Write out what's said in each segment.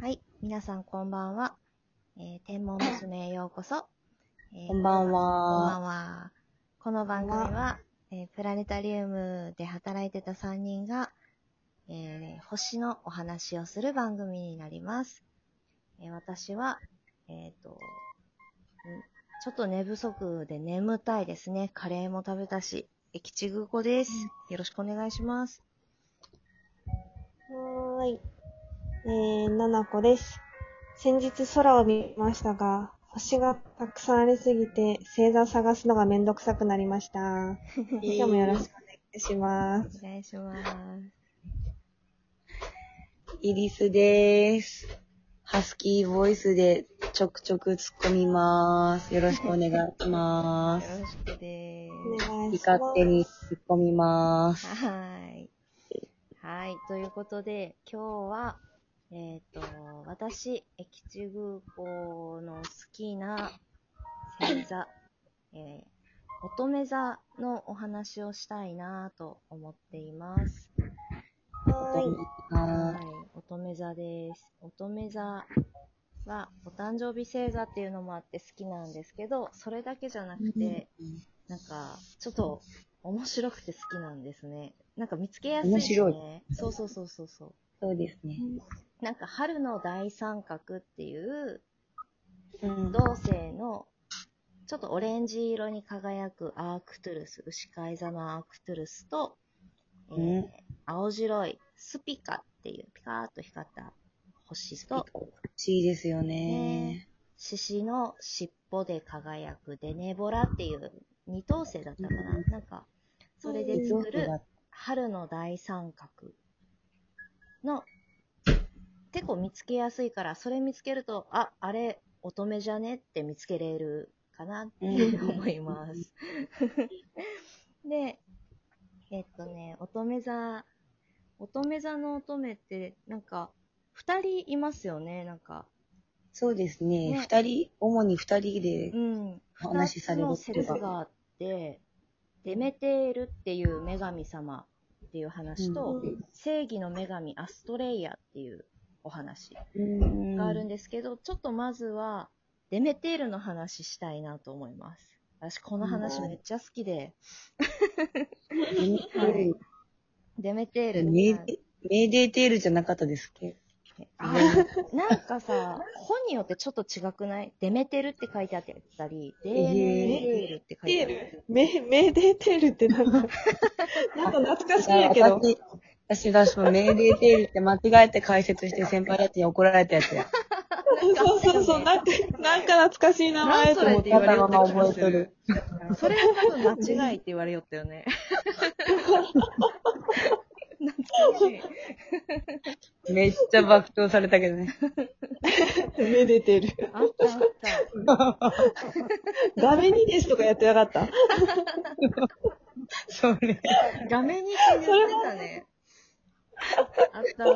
はい。皆さんこんばんは。えー、天文娘へようこそ。えーこんばんこんばは。んは。この番組は、えープラネタリウムで働いてた3人が、えー星のお話をする番組になります。えー私は、えっ、と、んちょっと寝不足で眠たいですね。カレーも食べたし、えきちぐこです。よろしくお願いします。えー、ななこです。先日空を見ましたが、星がたくさんありすぎて、星座探すのがめんどくさくなりました。今日もよろしくお願いします。お願いします。イリスです。ハスキーボイスでちょくちょく突っ込みます。よろしくお願いします。よろしくでおす。願いします。勝手に突っ込みます。はい。はい。ということで、今日は、えっ、と、私、駅地空港の好きな星座、えー乙女座のお話をしたいなと思っています。はーい。はい。乙女座です。乙女座は、お誕生日星座っていうのもあって好きなんですけど、それだけじゃなくて、なんか、ちょっと面白くて好きなんですね。なんか見つけやすいし面ね。そうそうそうそうそう。そうですね。なんか春の大三角っていううん同星のちょっとオレンジ色に輝くアークトゥルス、牛飼い座のアークトゥルスと、えーうん青白いスピカっていうピカーっと光った星と、欲しいですよね。獅子の尻尾で輝くデネボラっていう二等星だったかな。うんなんか、それで作る春の大三角の、結構見つけやすいから、それ見つけると、あ、あれ、乙女じゃねって見つけれるかなってうん思います。で、えっとね、乙女座、乙女座の乙女って、なんか、二人いますよね、なんか。そうですね。ね二人、主に二人で話しされるっていうか説があって、デメテールっていう女神様っていう話と、うん正義の女神アストレイヤっていうお話うん。があるんですけど、ちょっとまずはデメテールの話したいなと思います。私この話めっちゃ好きで、はい デメテールメーデメーデーテールじゃなかったですっけ？あなんかさ、本によってちょっと違くない？デメテルって書いてあったり、デーメテールって書いてある。メ、メーデーテールってなんか、なんか懐かしいやけど。私、私、私もメーデーテールって間違えて解説して先輩たちに怒られたやつや。そうそうそう、なんか、なんか懐かしい名前と思って。た気がするの覚えとる。それは多分間違いって言われよったよね。懐かしい。めっちゃ爆笑されたけどね。メーデーテール。あったあった。画面にですとかやってなかった？それ。画面にって言ってたね。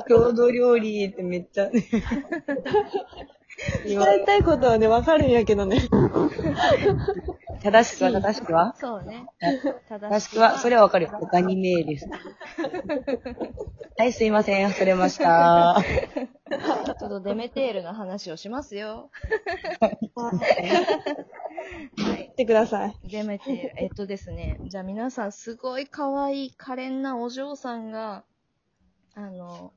郷土料理ってめっちゃ、ね。伝えたいことはね、わかるんやけどね。正しくは正しくは？そうね。正しくは、それはわかるよ。ガニメーです。はい、すいません。忘れました。ちょっとデメテールの話をしますよ。言ってください。デメテール。えっとですね。じゃあ皆さん、すごい可愛い可憐なお嬢さんが、あの、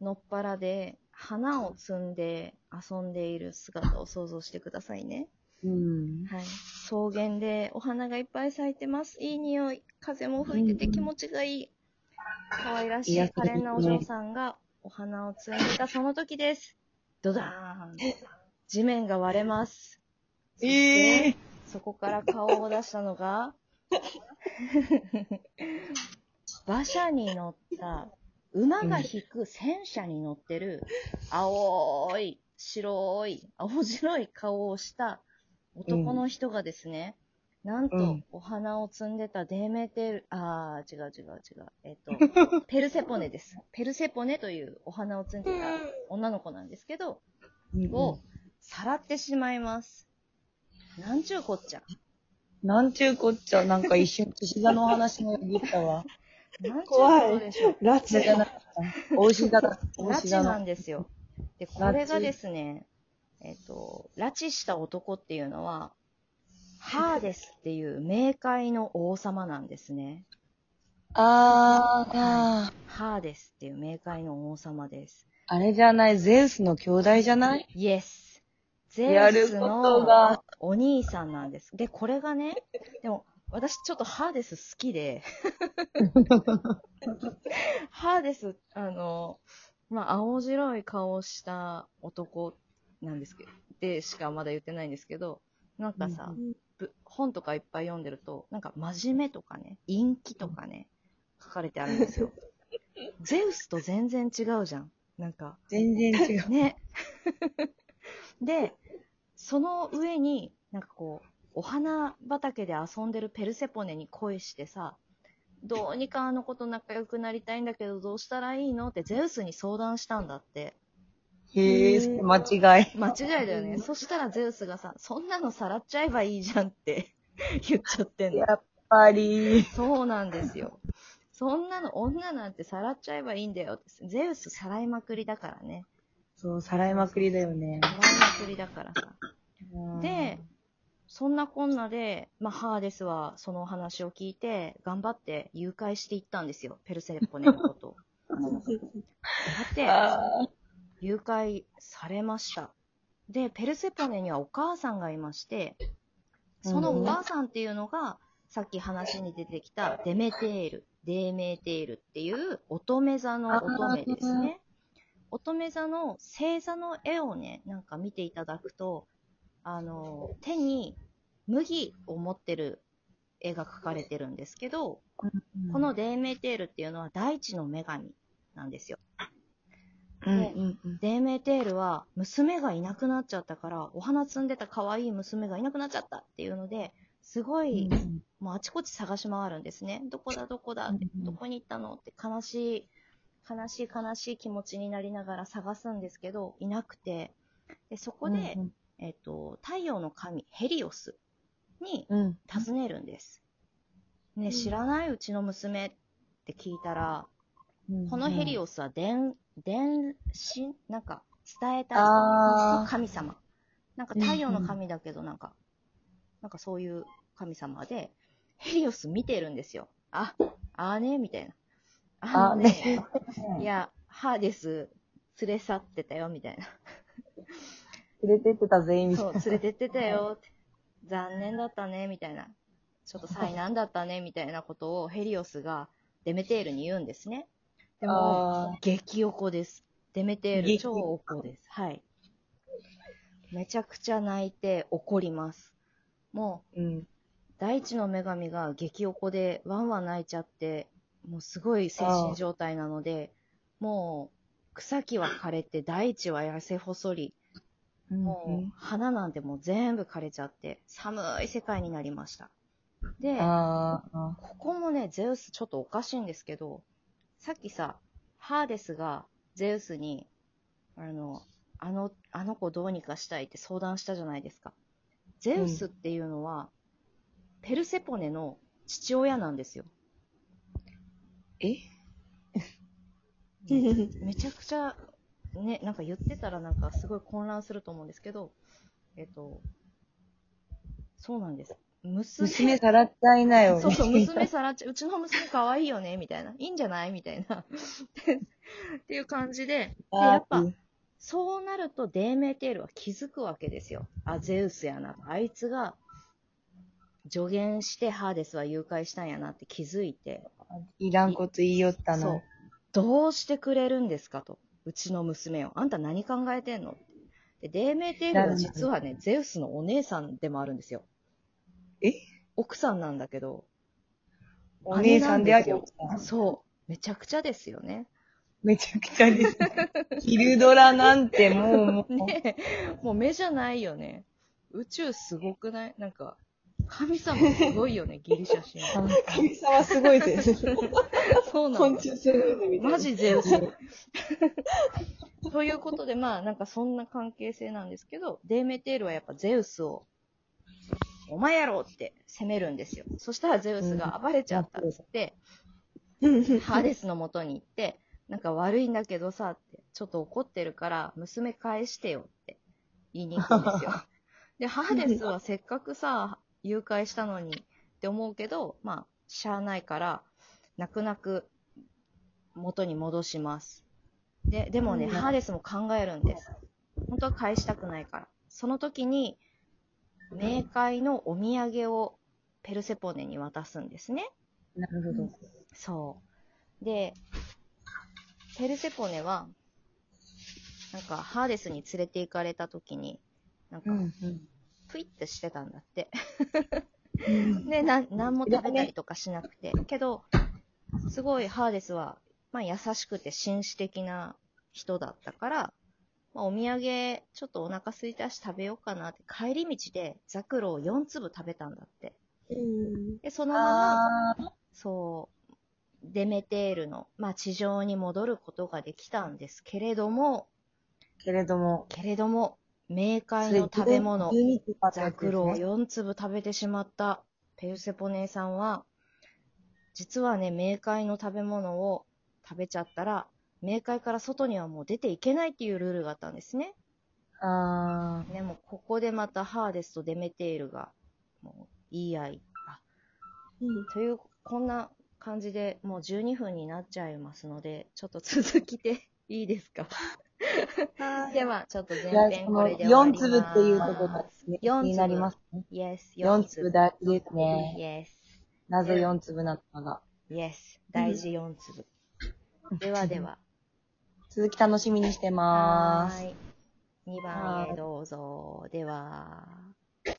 のっぱらで、花を摘んで遊んでいる姿を想像してくださいね。うん。はい。草原でお花がいっぱい咲いてます。いい匂い。風も吹いてて気持ちがいい。可愛らしい可憐なお嬢さんがお花を摘んでたその時です。ドダーン。地面が割れます。ええそこから顔を出したのが、馬車に乗った、馬が引く戦車に乗ってる、青い、白い、青白い顔をした男の人がですね、なんとうん、お花を摘んでたデーメテル、あー、違う違う違う。えっと、ペルセポネです。ペルセポネというお花を摘んでた女の子なんですけど、をさらってしまいます。なんちゅうこっちゃ。なんちゅうこっちゃ、なんか一瞬、獅子座のお話も言ったわ。怖い。拉致。じゃなかった。お牛座だ。お拉致な。んですよ。で、これがですね、えっ、と、拉致した男っていうのは、ハーデスっていう冥界の王様なんですね。あー、あーハーデスっていう冥界の王様です。あれじゃない、ゼウスの兄弟じゃない？イエス。ゼやるウスことのがお兄さんなんです。で、これがね、でも、私ちょっとハーデス好きで、ハーデス、あの、まあ、青白い顔をした男なんですけど、でしかまだ言ってないんですけど、なんかさ、うんぶ本とかいっぱい読んでると、なんか真面目とかね、陰気とかね、書かれてあるんですよ。ゼウスと全然違うじゃん。なんか、全然違う。ね。で、その上に、なんかこう、お花畑で遊んでるペルセポネに恋してさ、どうにかあの子と仲良くなりたいんだけど、どうしたらいいの？ってゼウスに相談したんだって。へえ、間違い。間違いだよね。そしたらゼウスがさ、そんなのさらっちゃえばいいじゃんって 言っちゃってんのや。っぱり。そうなんですよ。そんなの女なんてさらっちゃえばいいんだよって。ゼウスさらいまくりだからね。そう、さらいまくりだよね。さらいまくりだからさ。で、そんなこんなで、まあ、ハーデスはそのお話を聞いて、頑張って誘拐していったんですよ。ペルセポネのことを。だって、あ誘拐されました。で、ペルセポネにはお母さんがいまして、そのお母さんっていうのが、さっき話に出てきたデメテール、デーメーテールっていう乙女座の乙女ですね。乙女座の星座の絵をね、なんか見ていただくと、あの、手に麦を持ってる絵が描かれてるんですけど、ーこの、デーメーテールっていうのは大地の女神なんですよ。うんうんうん。デーメーテールは娘がいなくなっちゃったから、お花摘んでた可愛い娘がいなくなっちゃったっていうので、すごい、もうあちこち探し回るんですね。どこだどこだって、うんどこに行ったのって悲しい、悲しい悲しい気持ちになりながら探すんですけど、いなくて、でそこで、えっと、太陽の神、ヘリオスにうん、うん。尋ねるんです。ね、知らないうちの娘って聞いたら、このヘリオオスは伝、伝信なんか、伝えたい神様。なんか太陽の神だけど、なんか、なんかそういう神様で、ヘリオス見てるんですよ。あ、あーね、みたいな。ああのね、いや、ハーデス連れ去ってたよ、みたいな。連れてってたぜ、みたそ、いうな。連れてってたよって。残念だったね、みたいな。ちょっと災難だったね、みたいなことをヘリオスがデメテールに言うんですね。でもあ、激おこです。デメテール激超おこです。はい。めちゃくちゃ泣いて怒ります。もうん。う、大地の女神が激おこでワンワン泣いちゃって、もうすごい精神状態なので、もう、草木は枯れて、大地は痩せ細り、もう、花なんてもう全部枯れちゃって、寒い世界になりました。で、ここもね、ゼウスちょっとおかしいんですけど、さっきさ、ハーデスがゼウスに、あの、あの、あの子どうにかしたいって相談したじゃないですか。ゼウスっていうのは、ペルセポネの父親なんですよ。え？めちゃくちゃ、ね、なんか言ってたらなんかすごい混乱すると思うんですけど、えっと、そうなんです。娘娘さらっちゃいなよ。そうそう、娘さらっちゃう、うちの娘可愛いよね、みたいな。いいんじゃないみたいな。っていう感じで、で、やっぱ、そうなるとデーメーテールは気づくわけですよ。あ、ゼウスやな。あいつが助言してハーデスは誘拐したんやなって気づいて、いらんこと言いよったそうな。。どうしてくれるんですかと。うちの娘を。あんた何考えてんの？で、デーメーテールは実はね、ゼウスのお姉さんでもあるんですよ。え？奥さんなんだけど、お姉さんであり姉なんですよそう。めちゃくちゃですよね。めちゃくちゃです。昼ドラなんてもう、もう、ねえもう目じゃないよね。宇宙すごくない？なんか、神様すごいよね、ギリシャ神話。神様すごいです。そうなの。昆虫すごいですみたいな。マジゼウス。ということで、まあ、なんかそんな関係性なんですけど、デーメテールはやっぱゼウスを、お前やろって責めるんですよ。そしたらゼウスが暴れちゃったっつって、ハーデスの元に行って、なんか悪いんだけどさって、ちょっと怒ってるから、娘返してよって言いに行くんですよ。で、ハーデスはせっかくさ、誘拐したのにって思うけど、まあ、しゃあないから、泣く泣く元に戻します。で、でもね、うんハーデスも考えるんです。本当は返したくないから。その時に、冥界のお土産をペルセポネに渡すんですね。なるほど。そう。で、ペルセポネは、なんか、ハーデスに連れて行かれた時に、なんか、うん。プイってしてたんだって。で、な、なんも食べたりとかしなくて。けど、すごいハーデスは、まあ優しくて紳士的な人だったから、まあ、お土産、ちょっとお腹空いたし食べようかなって、帰り道でザクロを4粒食べたんだって。で、そのまま、そう、デメテールの、まあ地上に戻ることができたんですけれども、けれども、けれども、冥界の食べ物、12粒あったやザクロをね4粒食べてしまった。ペルセポネさんは、実はね、冥界の食べ物を食べちゃったら、冥界から外にはもう出ていけないっていうルールがあったんですね。あでも、ここでまたハーデスとデメテールが、もう、言い合い。あうん。という、こんな感じでもう12分になっちゃいますので、ちょっと続きでいいですか？はい。では、ちょっとー。前編これで終わり4ます。粒っていうところがね気4粒になりますね。Yes, 4粒大事ですね。Yes, なぜ4粒なのかが。yes, 大事4粒。ではでは。続き楽しみにしてまーす。はーい。2番へどうぞ。では。